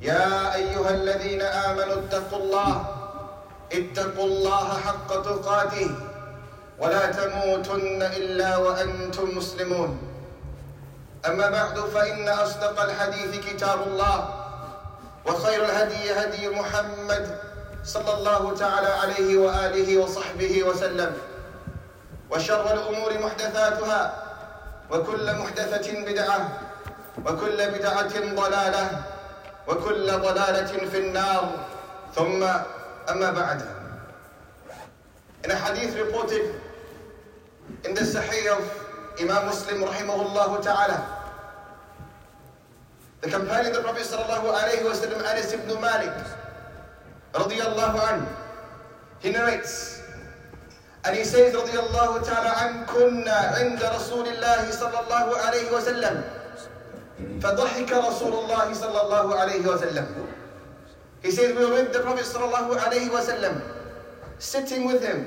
يا أيها الذين آمنوا اتقوا الله اتقوا الله حق تقاته ولا تموتن إلا وأنتم مسلمون. أما بعد فإن أصدق الحديث كتاب الله وخير الهدي هدي محمد صلى الله تعالى عليه وآله وصحبه وسلم. وشر الأمور محدثاتها وكل محدثة بدعة وكل بدعة ضلالة وكل ضلالة في النار ثم أما بعد In a hadith reported in the Sahih of Imam Muslim rahimahullah ta'ala the companion of the Prophet sallallahu alayhi wa sallam Anas ibn Malik radiyallahu anhu he narrates and he says radiyallahu ta'ala an kunna inda Rasulillah sallallahu alayhi wa sallam فضحك رسول الله صلى الله عليه وسلم He says we were with the Prophet صلى الله عليه وسلم sitting with him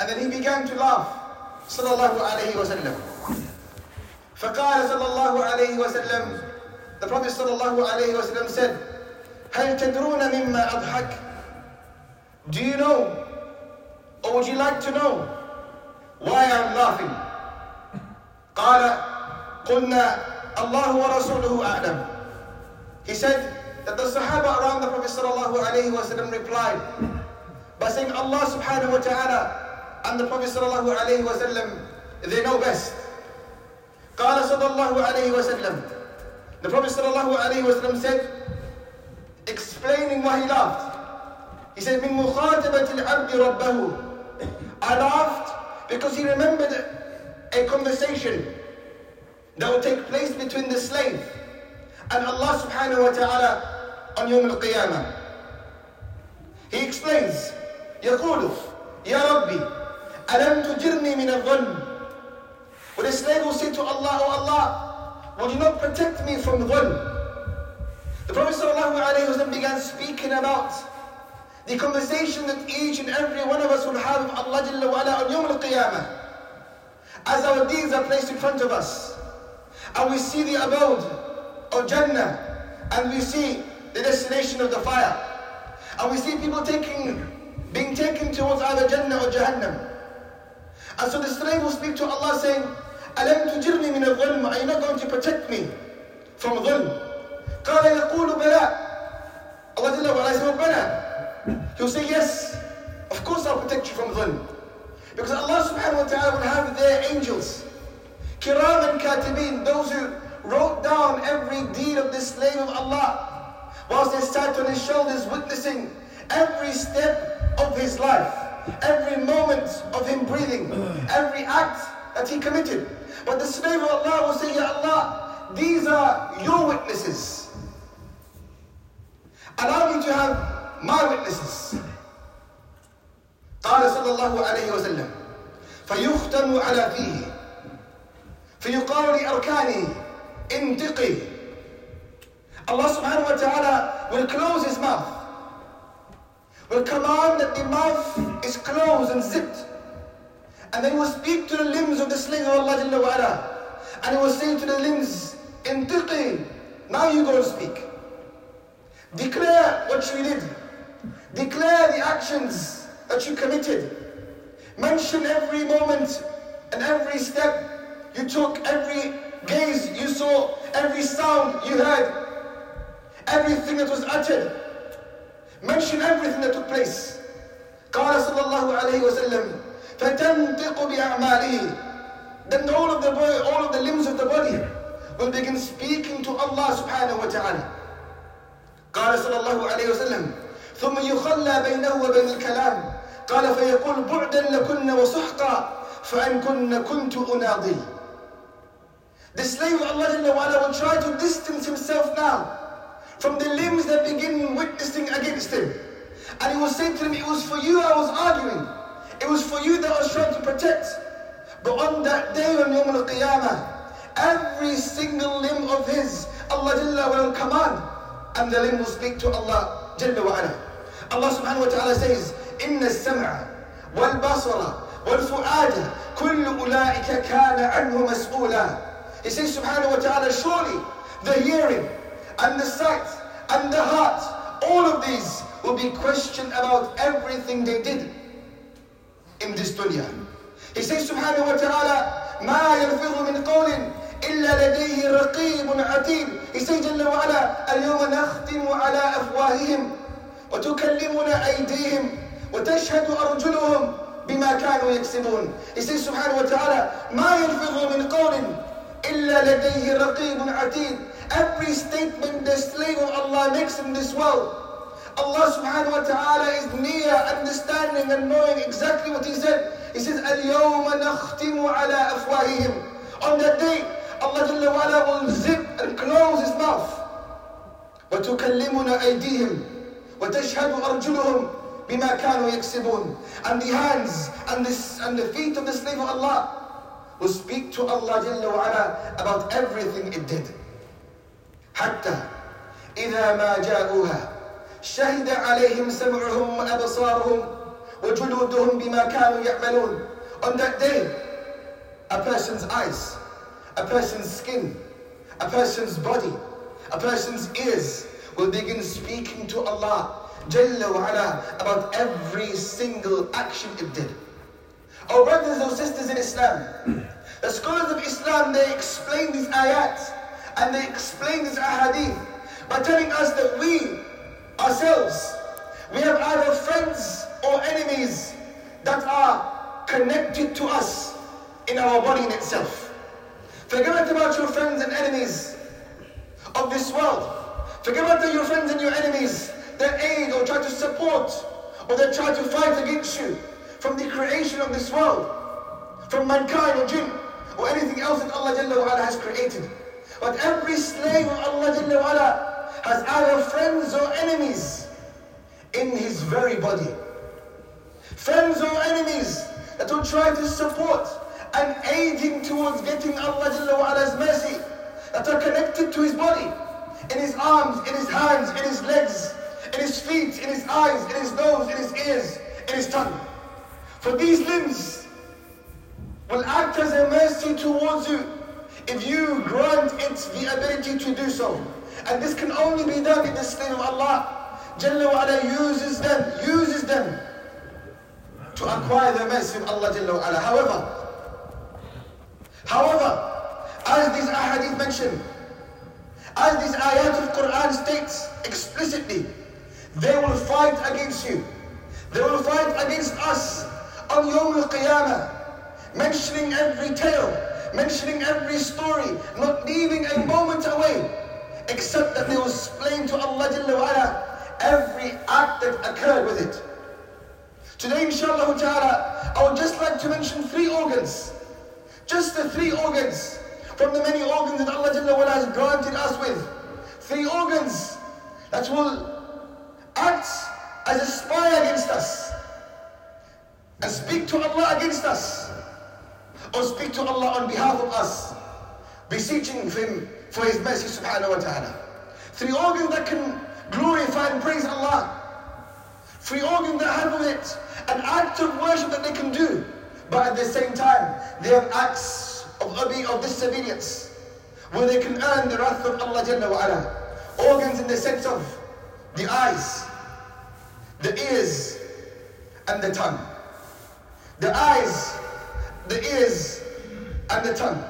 and then he began to laugh صلى الله عليه وسلم فقال صلى الله عليه وسلم The Prophet صلى الله عليه وسلم said هل تدرون مما أضحك Do you know or would you like to know why I'm laughing قال قلنا Allah wa Rasuluhu a'lam. He said that the Sahaba around the Prophet sallallahu alayhi wasallam replied by saying Allah subhanahu wa ta'ala and the Prophet sallallahu alayhi wasallam they know best. قال صلى الله عليه وسلم The Prophet sallallahu alayhi wasallam said explaining why he laughed. He said من مخاطبة العبد ربه I laughed because he remembered a conversation that will take place between the slave and Allah subhanahu wa ta'ala on Yawm al-Qiyamah. He explains, يقول يا ربي ألم تجرني من الظلم When the slave will say to Allah, Oh Allah, would you not protect me from dhulm? The Prophet sallallahu alayhi wa began speaking about the conversation that each and every one of us will have with Allah Jalla wa ala on Yawm al-Qiyamah. As our deeds are placed in front of us, and we see the abode of Jannah, and we see the destination of the fire, and we see people taking, being taken towards either Jannah or Jahannam. And so the slave will speak to Allah saying, أَلَمْ تُجِرْنِي مِنَ الظُّلْمِ Are you not going to protect me from dhulm? قال يقول بلى Allah Jalla wa said, بلى He'll say, yes, of course I'll protect you from dhulm. Because Allah subhanahu wa ta'ala will have their angels Kiram Katibin, those who wrote down every deed of this slave of Allah, whilst they sat on his shoulders witnessing every step of his life, every moment of him breathing, every act that he committed. But the slave of Allah will say, Ya Allah, these are your witnesses. Allow me to have my witnesses. قال صلى الله عليه وسلم فيختم على فيه فيقال لأركانه انتقي Allah subhanahu wa ta'ala will close his mouth. Will command that the mouth is closed and zipped. And then he will speak to the limbs of the slave of Allah Jalla wa ala. And he will say to the limbs, Intiqi, now you go and speak. Declare what you did. Declare the actions that you committed. Mention every moment and every step you took, every gaze you saw, every sound you heard, everything that was uttered. Mention everything that took place. قال صلى الله عليه وسلم فتنطق بأعماله Then all of the body, all of the limbs of the body will begin speaking to Allah subhanahu wa ta'ala. قال صلى الله عليه وسلم ثم يخلى بينه وبين الكلام قال فيقول بعدا لكن وسحقا فأن كن كنت أناضل The slave of Allah Jalla wa ala will try to distance himself now from the limbs that begin witnessing against him. And he will say to them, It was for you I was arguing. It was for you that I was trying to protect. But on that day on Yawm al Qiyamah, every single limb of his, Allah Jalla will command, and the limb will speak to Allah Jalla wa ala. Allah subhanahu wa ta'ala says, إن السمع والبصر والفؤاد كل أولئك كان عنه مسؤولا. He says subhanahu wa ta'ala, surely the hearing and the sight and the heart, all of these will be questioned about everything they did in this dunya. He says subhanahu wa ta'ala, ما يلفظ من قول إلا لديه رقيب عتيد He says جل وعلا اليوم نختم على أفواههم وتكلمنا أيديهم وتشهد أرجلهم بما كانوا يكسبون He says سبحانه وتعالى ما يلفظ من قول إلا لديه رقيب عتيد Every statement the slave of Allah makes in this world Allah subhanahu wa ta'ala is near understanding and knowing exactly what he said He says اليوم نختم على أفواههم On that day Allah Jalla wa will zip and close his mouth وتكلمنا أيديهم وتشهد أرجلهم بما كانوا يكسبون and the hands and and the feet of the slave of Allah will speak to Allah جل وعلا about everything it did حتى إذا ما جاءوها شهد عليهم سمعهم وأبصارهم وجلودهم بما كانوا يعملون on that day a person's eyes a person's skin a person's body a person's ears will begin speaking to Allah Jalla wa ala, about every single action it did. Our brothers and sisters in Islam, the scholars of Islam, they explain these ayat and they explain these ahadith by telling us that we ourselves, we have either friends or enemies that are connected to us in our body in itself. Forget about your friends and enemies of this world. Forget about your friends and your enemies that aid or try to support or that try to fight against you from the creation of this world, from mankind or jinn or anything else that Allah Jalla has created. But every slave of Allah Jalla wa has either friends or enemies in his very body. Friends or enemies that will try to support and aid him towards getting Allah Jalla mercy, that are connected to his body, in his arms, in his hands, in his legs, in his feet, in his eyes, in his nose, in his ears, in his tongue. For these limbs will act as a mercy towards you if you grant it the ability to do so. And this can only be done in the name of Allah. Jalla wa ala uses them, uses them to acquire the mercy of Allah Jalla wa ala. However, however, as these ahadith mention, as these ayat of Quran states explicitly, they will fight against you. They will fight against us on Yawm al-Qiyamah, mentioning every tale, mentioning every story, not leaving a moment away, except that they will explain to Allah Jalla wa every act that occurred with it. Today, inshallah ta'ala, I would just like to mention three organs. Just the three organs from the many organs that Allah Jalla wa has granted us with. Three organs that will act as a spy against us speak to Allah against us or speak to Allah on behalf of us beseeching Him for His mercy subhanahu wa ta'ala. Three organs that can glorify and praise Allah. Three organs that have it an act of worship that they can do, but at the same time they have acts of, of disobedience where they can earn the wrath of Allah Jalla wa ala. Organs in the sense of the eyes, the ears, and the tongue. The eyes, the ears, and the tongue.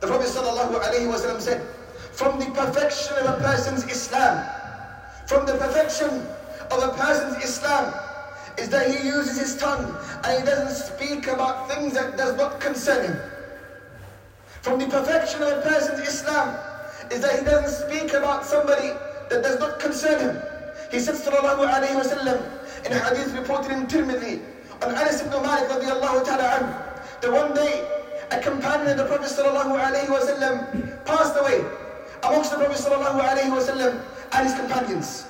The Prophet ﷺ said, from the perfection of a person's Islam, from the perfection of a person's Islam, is that he uses his tongue and he doesn't speak about things that does not concern him. From the perfection of a person's Islam is that he doesn't speak about somebody that does not concern him. He said sallallahu alayhi wa sallam in a hadith reported in Tirmidhi on Anas ibn Malik radiallahu ta'ala that one day a companion of the Prophet sallallahu alayhi passed away amongst the Prophet sallallahu alayhi and his companions.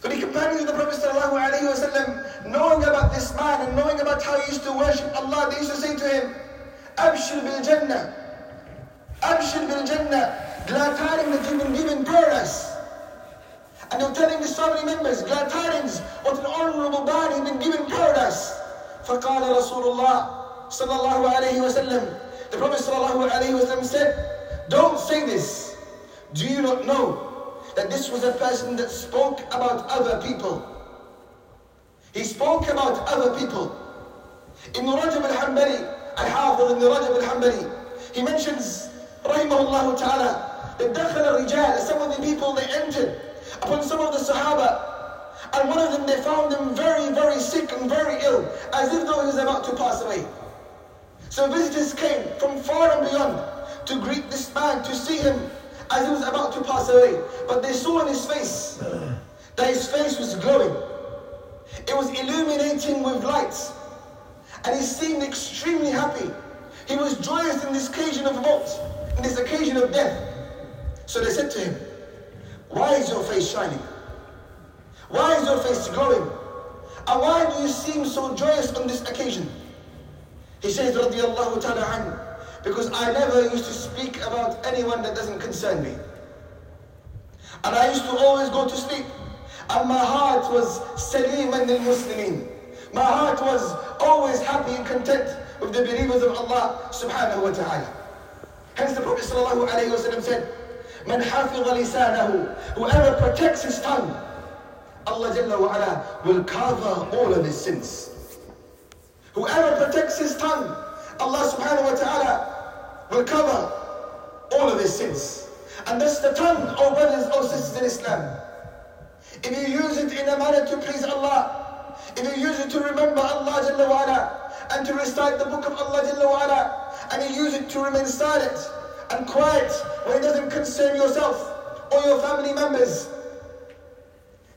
So the companions of the Prophet sallallahu wasallam, knowing about this man and knowing about how he used to worship Allah, they used to say to him, Abshir bil Jannah. Abshir bil Jannah. Glad tidings that you've been given. And telling his family members, glad tidings, what an honorable body been given paradise. فقال رسول الله صلى الله عليه وسلم The Prophet صلى الله عليه وسلم said, Don't say this. Do you not know that this was a person that spoke about other people? He spoke about other people. In Rajab al-Hanbali, Al-Hafidh Ibn Rajab al-Hanbali, he mentions, رحمه الله تعالى, that دخل الرجال, some of the people they entered, upon some of the Sahaba, and one of them they found him very, very sick and very ill, as if though he was about to pass away. So visitors came from far and beyond to greet this man, to see him as he was about to pass away. But they saw in his face that his face was glowing. It was illuminating with lights. And he seemed extremely happy. He was joyous in this occasion of maut, in this occasion of death. So they said to him, Why is your face shining? Why is your face glowing? And why do you seem so joyous on this occasion? He says, radiallahu because I never used to speak about anyone that doesn't concern me. And I used to always go to sleep. And my heart was saliman lil Muslimin. My heart was always happy and content with the believers of Allah subhanahu wa ta'ala. Hence the Prophet said, Man hafiظ lisanahu, whoever protects his tongue, Allah Jalla wa ala will cover all of his sins. Whoever protects his tongue, Allah subhanahu wa ta'ala will cover all of his sins. And that's the tongue, oh brothers, oh sisters in Islam. If you use it in a manner to please Allah, if you use it to remember Allah Jalla wa ala, and to recite the book of Allah Jalla wa ala, and you use it to remain silent and quiet when it doesn't concern yourself or your family members,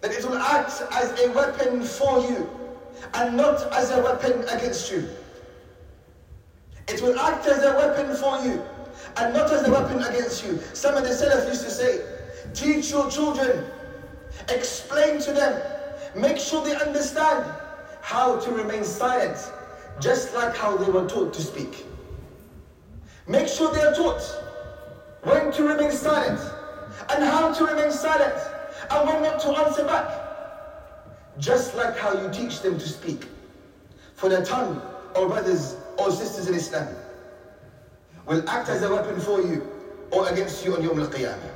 that it will act as a weapon for you and not as a weapon against you. It will act as a weapon for you and not as a weapon against you. Some of the Salaf used to say, teach your children, explain to them, make sure they understand how to remain silent, just like how they were taught to speak. Make sure they are taught when to remain silent and how to remain silent and when not to answer back. Just like how you teach them to speak. For their tongue, or brothers or sisters in Islam, will act as a weapon for you or against you on Yawm al-Qiyamah.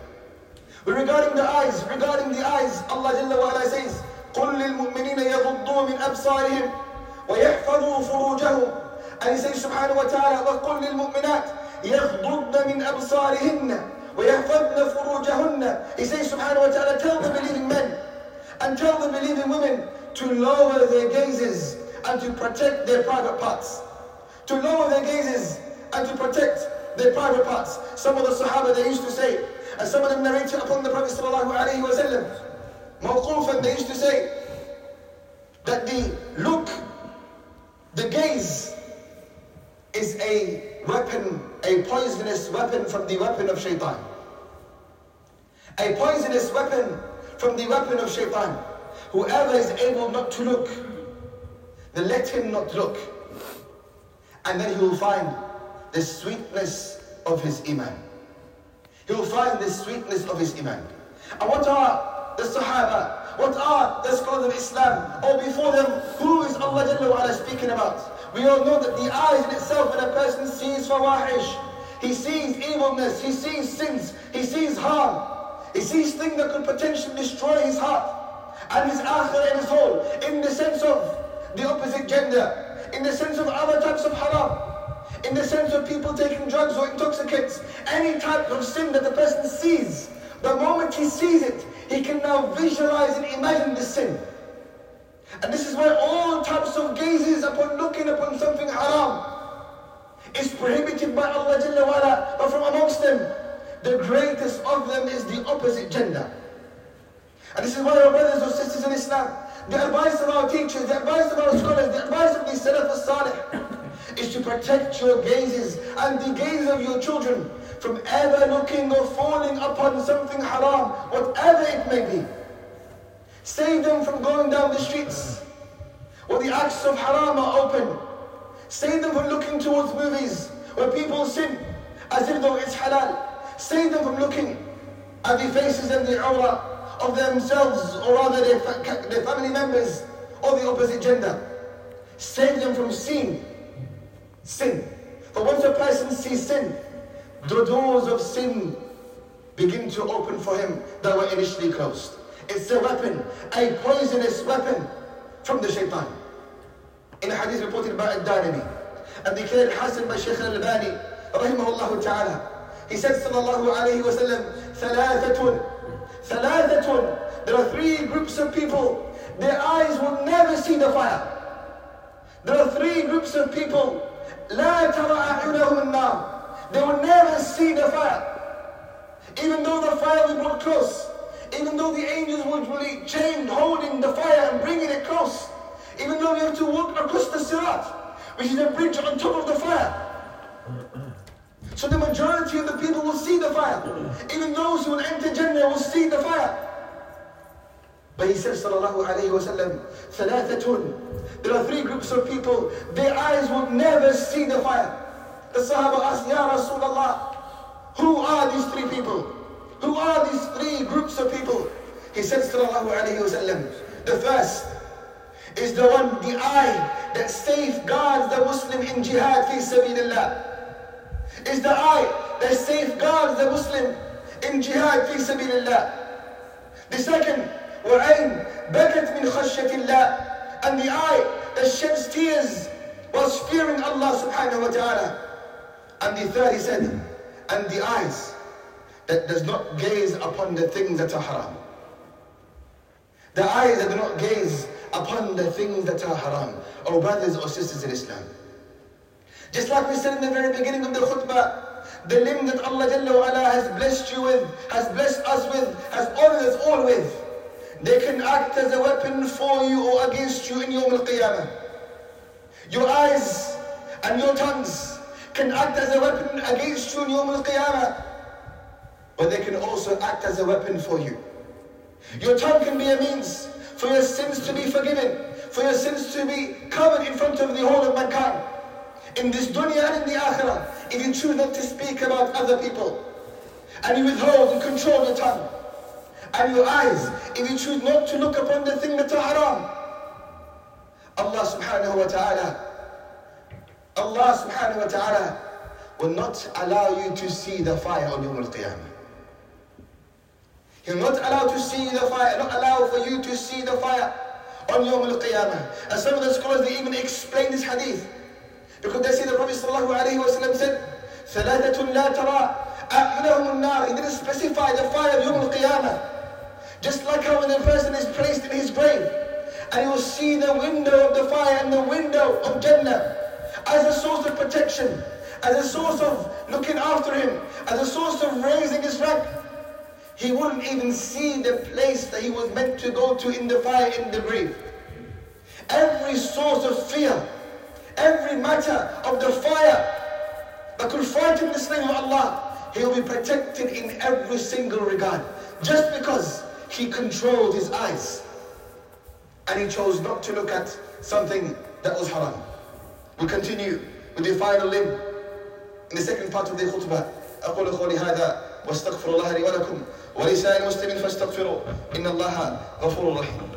But regarding the eyes, regarding the eyes, Allah Jalla wa says, قُلْ لِلْمُؤْمِنِينَ يَغُضُّوا مِنْ أَبْصَارِهِمْ وَيَحْفَظُوا فُرُوجَهُمْ And he says, subhanahu wa ta'ala, وَقُلْ لِلْمُؤْمِنَاتِ يَغْضُضْنَ مِنْ أَبْصَارِهِنَّ وَيَحْفَظْنَ فُرُوجَهُنَّ He says subhanahu wa ta'ala, tell the believing men and tell the believing women to lower their gazes and to protect their private parts. To lower their gazes and to protect their private parts. Some of the Sahaba they used to say, and some of them narrated upon the Prophet sallallahu alaihi wasallam, mawqufan they used to say that the look, the gaze is a weapon, a poisonous weapon from the weapon of shaitan. A poisonous weapon from the weapon of shaitan. Whoever is able not to look, then let him not look. And then he will find the sweetness of his iman. He will find the sweetness of his iman. And what are the Sahaba? What are the scholars of Islam? Or before them, who is Allah Jalla speaking about? We all know that the eyes in itself, when a person sees fawahish, he sees evilness, he sees sins, he sees harm, he sees things that could potentially destroy his heart and his akhirah and his soul in the sense of the opposite gender, in the sense of other types of haram, in the sense of people taking drugs or intoxicants, any type of sin that the person sees, the moment he sees it, he can now visualize and imagine the sin. And this is why all types of gazes looking upon something haram is prohibited by Allah Jalla wa'ala, but from amongst them, the greatest of them is the opposite gender. And this is why our brothers or sisters in Islam, the advice of our teachers, the advice of our scholars, the advice of the Salaf al-Salih is to protect your gazes and the gaze of your children from ever looking or falling upon something haram, whatever it may be. Save them from going down the streets Where the acts of haram are open. Save them from looking towards movies where people sin as if though it's halal. Save them from looking at the faces and the aura of themselves or rather their, their family members or the opposite gender. Save them from seeing sin. For once a person sees sin, the doors of sin begin to open for him that were initially closed. It's a weapon, a poisonous weapon from the shaitan in a hadith reported by Ad-Darimi and declared hasan by Shaykh al-Albani rahimahullah ta'ala. He said sallallahu alayhi wa sallam, thalathatun, thalathatun. There are three groups of people. Their eyes will never see the fire. There are three groups of people. لا ترى أعينهم النار. They will never see the fire. Even though the fire will brought close, even though the angels will be chained, holding the fire and bringing it close, even though we have to walk across the sirat, which is a bridge on top of the fire. So the majority of the people will see the fire. Even those who will enter Jannah will see the fire. But he says, sallallahu alayhi wa sallam, There are three groups of people, their eyes will never see the fire. The Sahaba asked, Ya Rasulullah, who are these three people? Who are these three groups of people? He says, sallallahu alayhi wa sallam, the first is the one, the eye that safeguards the Muslim in jihad fi sabilillah. Is the eye that safeguards the Muslim in jihad fi sabilillah. The second, وعين بكت من خشية الله and the eye that sheds tears whilst fearing Allah subhanahu wa ta'ala. And the third, he said, and the eyes that does not gaze upon the things that are haram. The eyes that do not gaze upon the things that are haram. Or brothers or sisters in Islam. Just like we said in the very beginning of the khutbah, the limb that Allah Jalla has blessed you with, has blessed us with, has honored us all with, they can act as a weapon for you or against you in Yawm al-Qiyamah. Your eyes and your tongues can act as a weapon against you in Yawm al-Qiyamah. But they can also act as a weapon for you. Your tongue can be a means for your sins to be forgiven, for your sins to be covered in front of the whole of mankind. In this dunya and in the akhirah, if you choose not to speak about other people, and you withhold and control your tongue, and your eyes, if you choose not to look upon the thing that's haram, Allah subhanahu wa ta'ala, Allah subhanahu wa ta'ala will not allow you to see the fire on Yawm al-Qiyamah. He will not allow to see the fire, not allow for you to see the fire on Yawm al-Qiyamah. And some of the scholars, they even explain this hadith. Because they say the Prophet sallallahu alayhi wa sallam said, ثَلَاثَةٌ لَا تَرَى أَعْيُنَهُمُ النَّارِ He didn't specify the fire of Yawm al-Qiyamah. Just like how when a person is placed in his grave, and he will see the window of the fire and the window of Jannah as a source of protection, as a source of looking after him, as a source of raising his rank. He wouldn't even see the place that he was meant to go to in the fire in the grave. Every source of fear, every matter of the fire that could frighten the slave of Allah, he will be protected in every single regard. Just because he controlled his eyes and he chose not to look at something that was haram. We continue with the final limb in the second part of the khutbah. أقول قولي هذا واستغفر الله لي ولكم ولسائر المسلمين فاستغفروا إن الله غفور رحيم.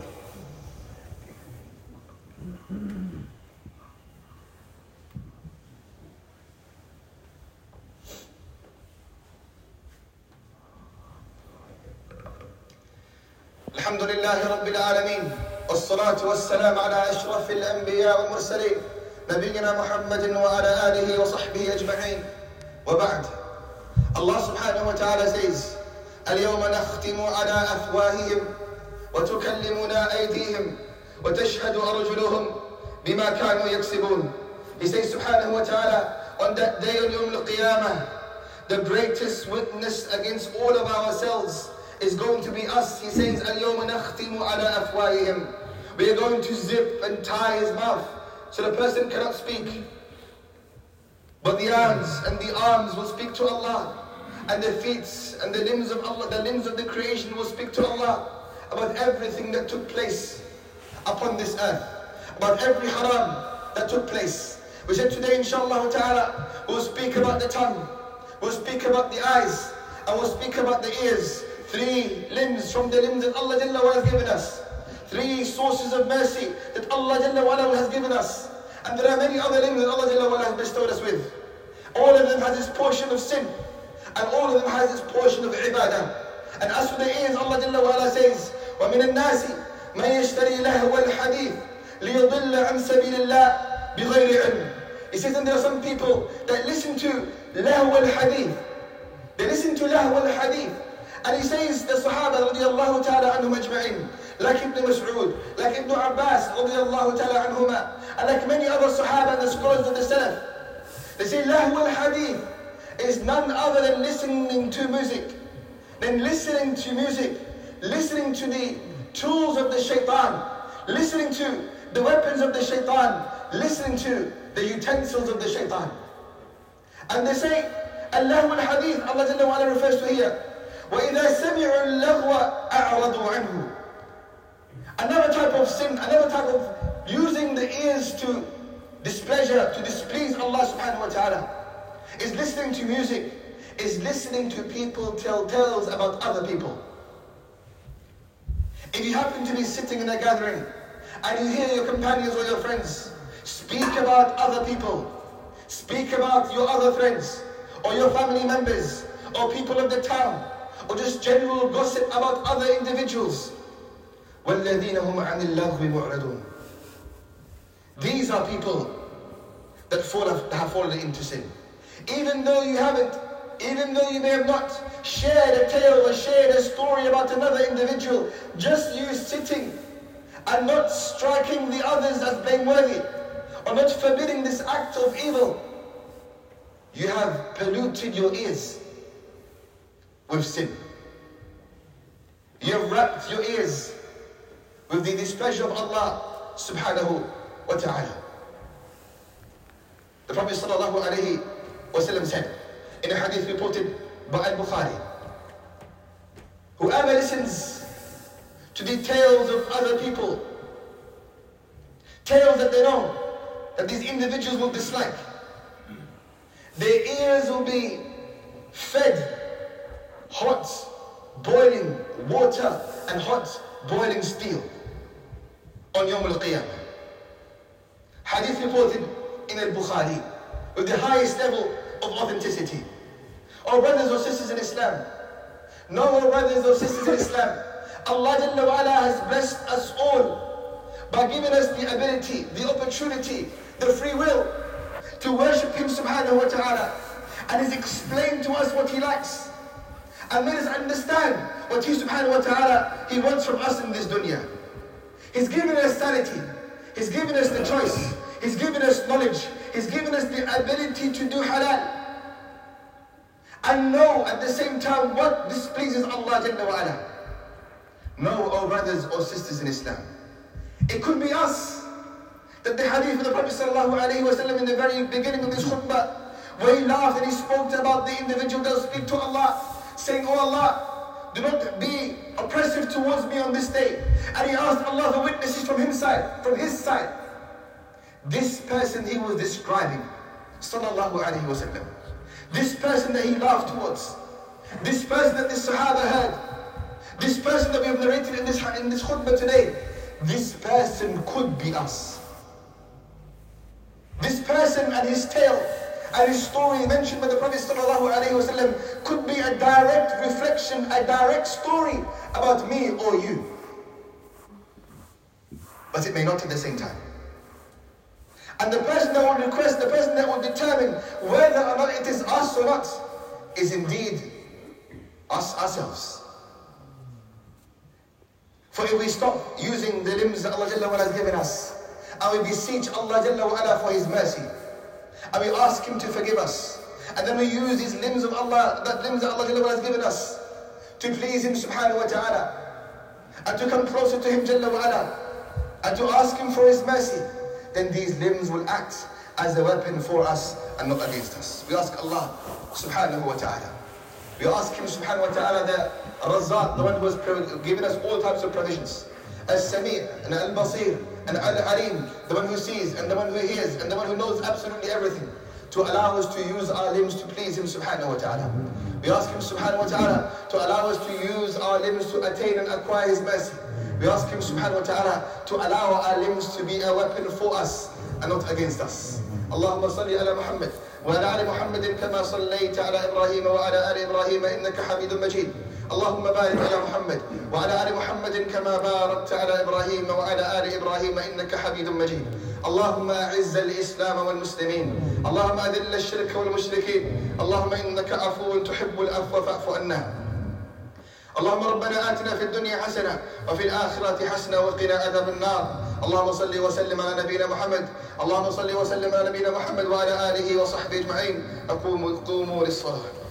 الحمد لله رب العالمين والصلاة والسلام على أشرف الأنبياء والمرسلين نبينا محمد وعلى آله وصحبه أجمعين. وبعد الله سبحانه وتعالى says اليوم نختم على أفواههم وتكلمنا أيديهم وتشهد أرجلهم بما كانوا يكسبون He says سبحانه وتعالى on that day on يوم القيامة the greatest witness against all of ourselves is going to be us. He says, الْيَوْمَ نَخْتِمُ عَلَىٰ أَفْوَاهِهِمْ We are going to zip and tie his mouth so the person cannot speak. But the hands and the arms will speak to Allah. And the feet and the limbs of Allah, the limbs of the creation will speak to Allah about everything that took place upon this earth. about every haram that took place. We said today, inshallah ta'ala, we'll speak about the tongue, we'll speak about the eyes, and we'll speak about the ears. Three limbs from the limbs that Allah Jalla has given us. Three sources of mercy that Allah Jalla has given us. And there are many other limbs that Allah Jalla has bestowed us with. All of them has its portion of sin And all of them has its portion of ibadah. And as for the ears, Allah Jalla says, وَمِنَ النَّاسِ مَنْ يَشْتَرِي لَهْوَ الْحَدِيثِ لِيُضِلَّ عَنْ سَبِيلِ اللَّهِ بِغَيْرِ عِلْمٍ He says, and there are some people that listen to لَهْوَ الْحَدِيثِ They listen to لَهْوَ الْحَدِيثِ And he says, the Sahaba radiallahu ta'ala anhum ajma'in, like Ibn Mas'ud, like Ibn Abbas radiallahu ta'ala anhuma, and like many other Sahaba and the scholars of the Salaf, they say, Lahwa al-Hadith is none other than listening to music. Then listening to music, listening to the tools of the shaitan, listening to the weapons of the shaitan, listening to the utensils of the shaitan. And they say, lahwal hadith, Allah refers to here, وَإِذَا سَمِعُوا اللَّغْوَ أَعْرَضُوا عَنْهُ Another type of sin, another type of using the ears to displeasure, to displease Allah subhanahu wa ta'ala is listening to music, is listening to people tell tales about other people. If you happen to be sitting in a gathering and you hear your companions or your friends speak about other people, speak about your other friends or your family members or people of the town or just general gossip about other individuals. These are people that, fall, that have fallen into sin. Even though you haven't, even though you may have not shared a tale or shared a story about another individual, just you sitting and not striking the others as blameworthy, or not forbidding this act of evil, you have polluted your ears with sin. You have wrapped your ears with the displeasure of Allah subhanahu wa ta'ala. The Prophet sallallahu alayhi wasallam said in a hadith reported by Al-Bukhari, whoever listens to the tales of other people, tales that they know that these individuals will dislike, their ears will be fed hot boiling water and hot boiling steel on Yom Al-Qiyamah. Hadith reported in Al-Bukhari with the highest level of authenticity. Our brothers or sisters in Islam, know our brothers or sisters in Islam, Allah Jalla wa has blessed us all by giving us the ability, the opportunity, the free will to worship Him subhanahu wa ta'ala and He's explained to us what He likes. And made us understand what He subhanahu wa ta'ala He wants from us in this dunya. He's given us sanity. He's given us the choice. He's given us knowledge. He's given us the ability to do halal. And know at the same time what displeases Allah Jalla wa ala. Know, oh brothers or sisters in Islam. It could be us. That the hadith of the Prophet sallallahu Alaihi Wasallam in the very beginning of this khutbah, where he laughed and he spoke about the individual that speak to Allah, saying, Oh Allah, do not be oppressive towards me on this day. And he asked Allah for witnesses from his side, from his side. This person he was describing, sallallahu alaihi wasallam. This person that he laughed towards. This person that this Sahaba heard. This person that we have narrated in this, in this khutbah today. This person could be us. This person and his tale and his story mentioned by the Prophet ﷺ could be a direct reflection, a direct story about me or you. But it may not at the same time. And the person that will request, the person that will determine whether or not it is us or not, is indeed us ourselves. For if we stop using the limbs that Allah has given us, and we beseech Allah for His mercy, and we ask Him to forgive us. And then we use these limbs of Allah, that limbs that Allah has given us, to please Him subhanahu wa ta'ala, and to come closer to Him Jalla and to ask Him for His mercy, then these limbs will act as a weapon for us and not against us. We ask Allah subhanahu wa ta'ala. We ask Him subhanahu wa ta'ala, the Razzaq, the one who has given us all types of provisions. As-Sami' and Al-Basir and Al-Alim, the one who sees and the one who hears and the one who knows absolutely everything, to allow us to use our limbs to please Him subhanahu wa ta'ala. We ask Him subhanahu wa ta'ala to allow us to use our limbs to attain and acquire His mercy. We ask Him subhanahu wa ta'ala to allow our limbs to be a weapon for us and not against us. اللهم صل على محمد وعلى ال محمد كما صليت على ابراهيم وعلى ال ابراهيم انك حميد مجيد اللهم بارك على محمد وعلى ال محمد كما باركت على ابراهيم وعلى ال ابراهيم انك حميد مجيد اللهم اعز الاسلام والمسلمين اللهم اذل الشرك والمشركين اللهم انك عفو تحب العفو فاعف عنا اللهم ربنا آتنا في الدنيا حسنة وفي الآخرة حسنة وقنا عذاب النار. اللهم صل وسلم على نبينا محمد. اللهم صل وسلم على نبينا محمد وعلى آله وصحبه أجمعين. أقوموا قوموا للصلاة.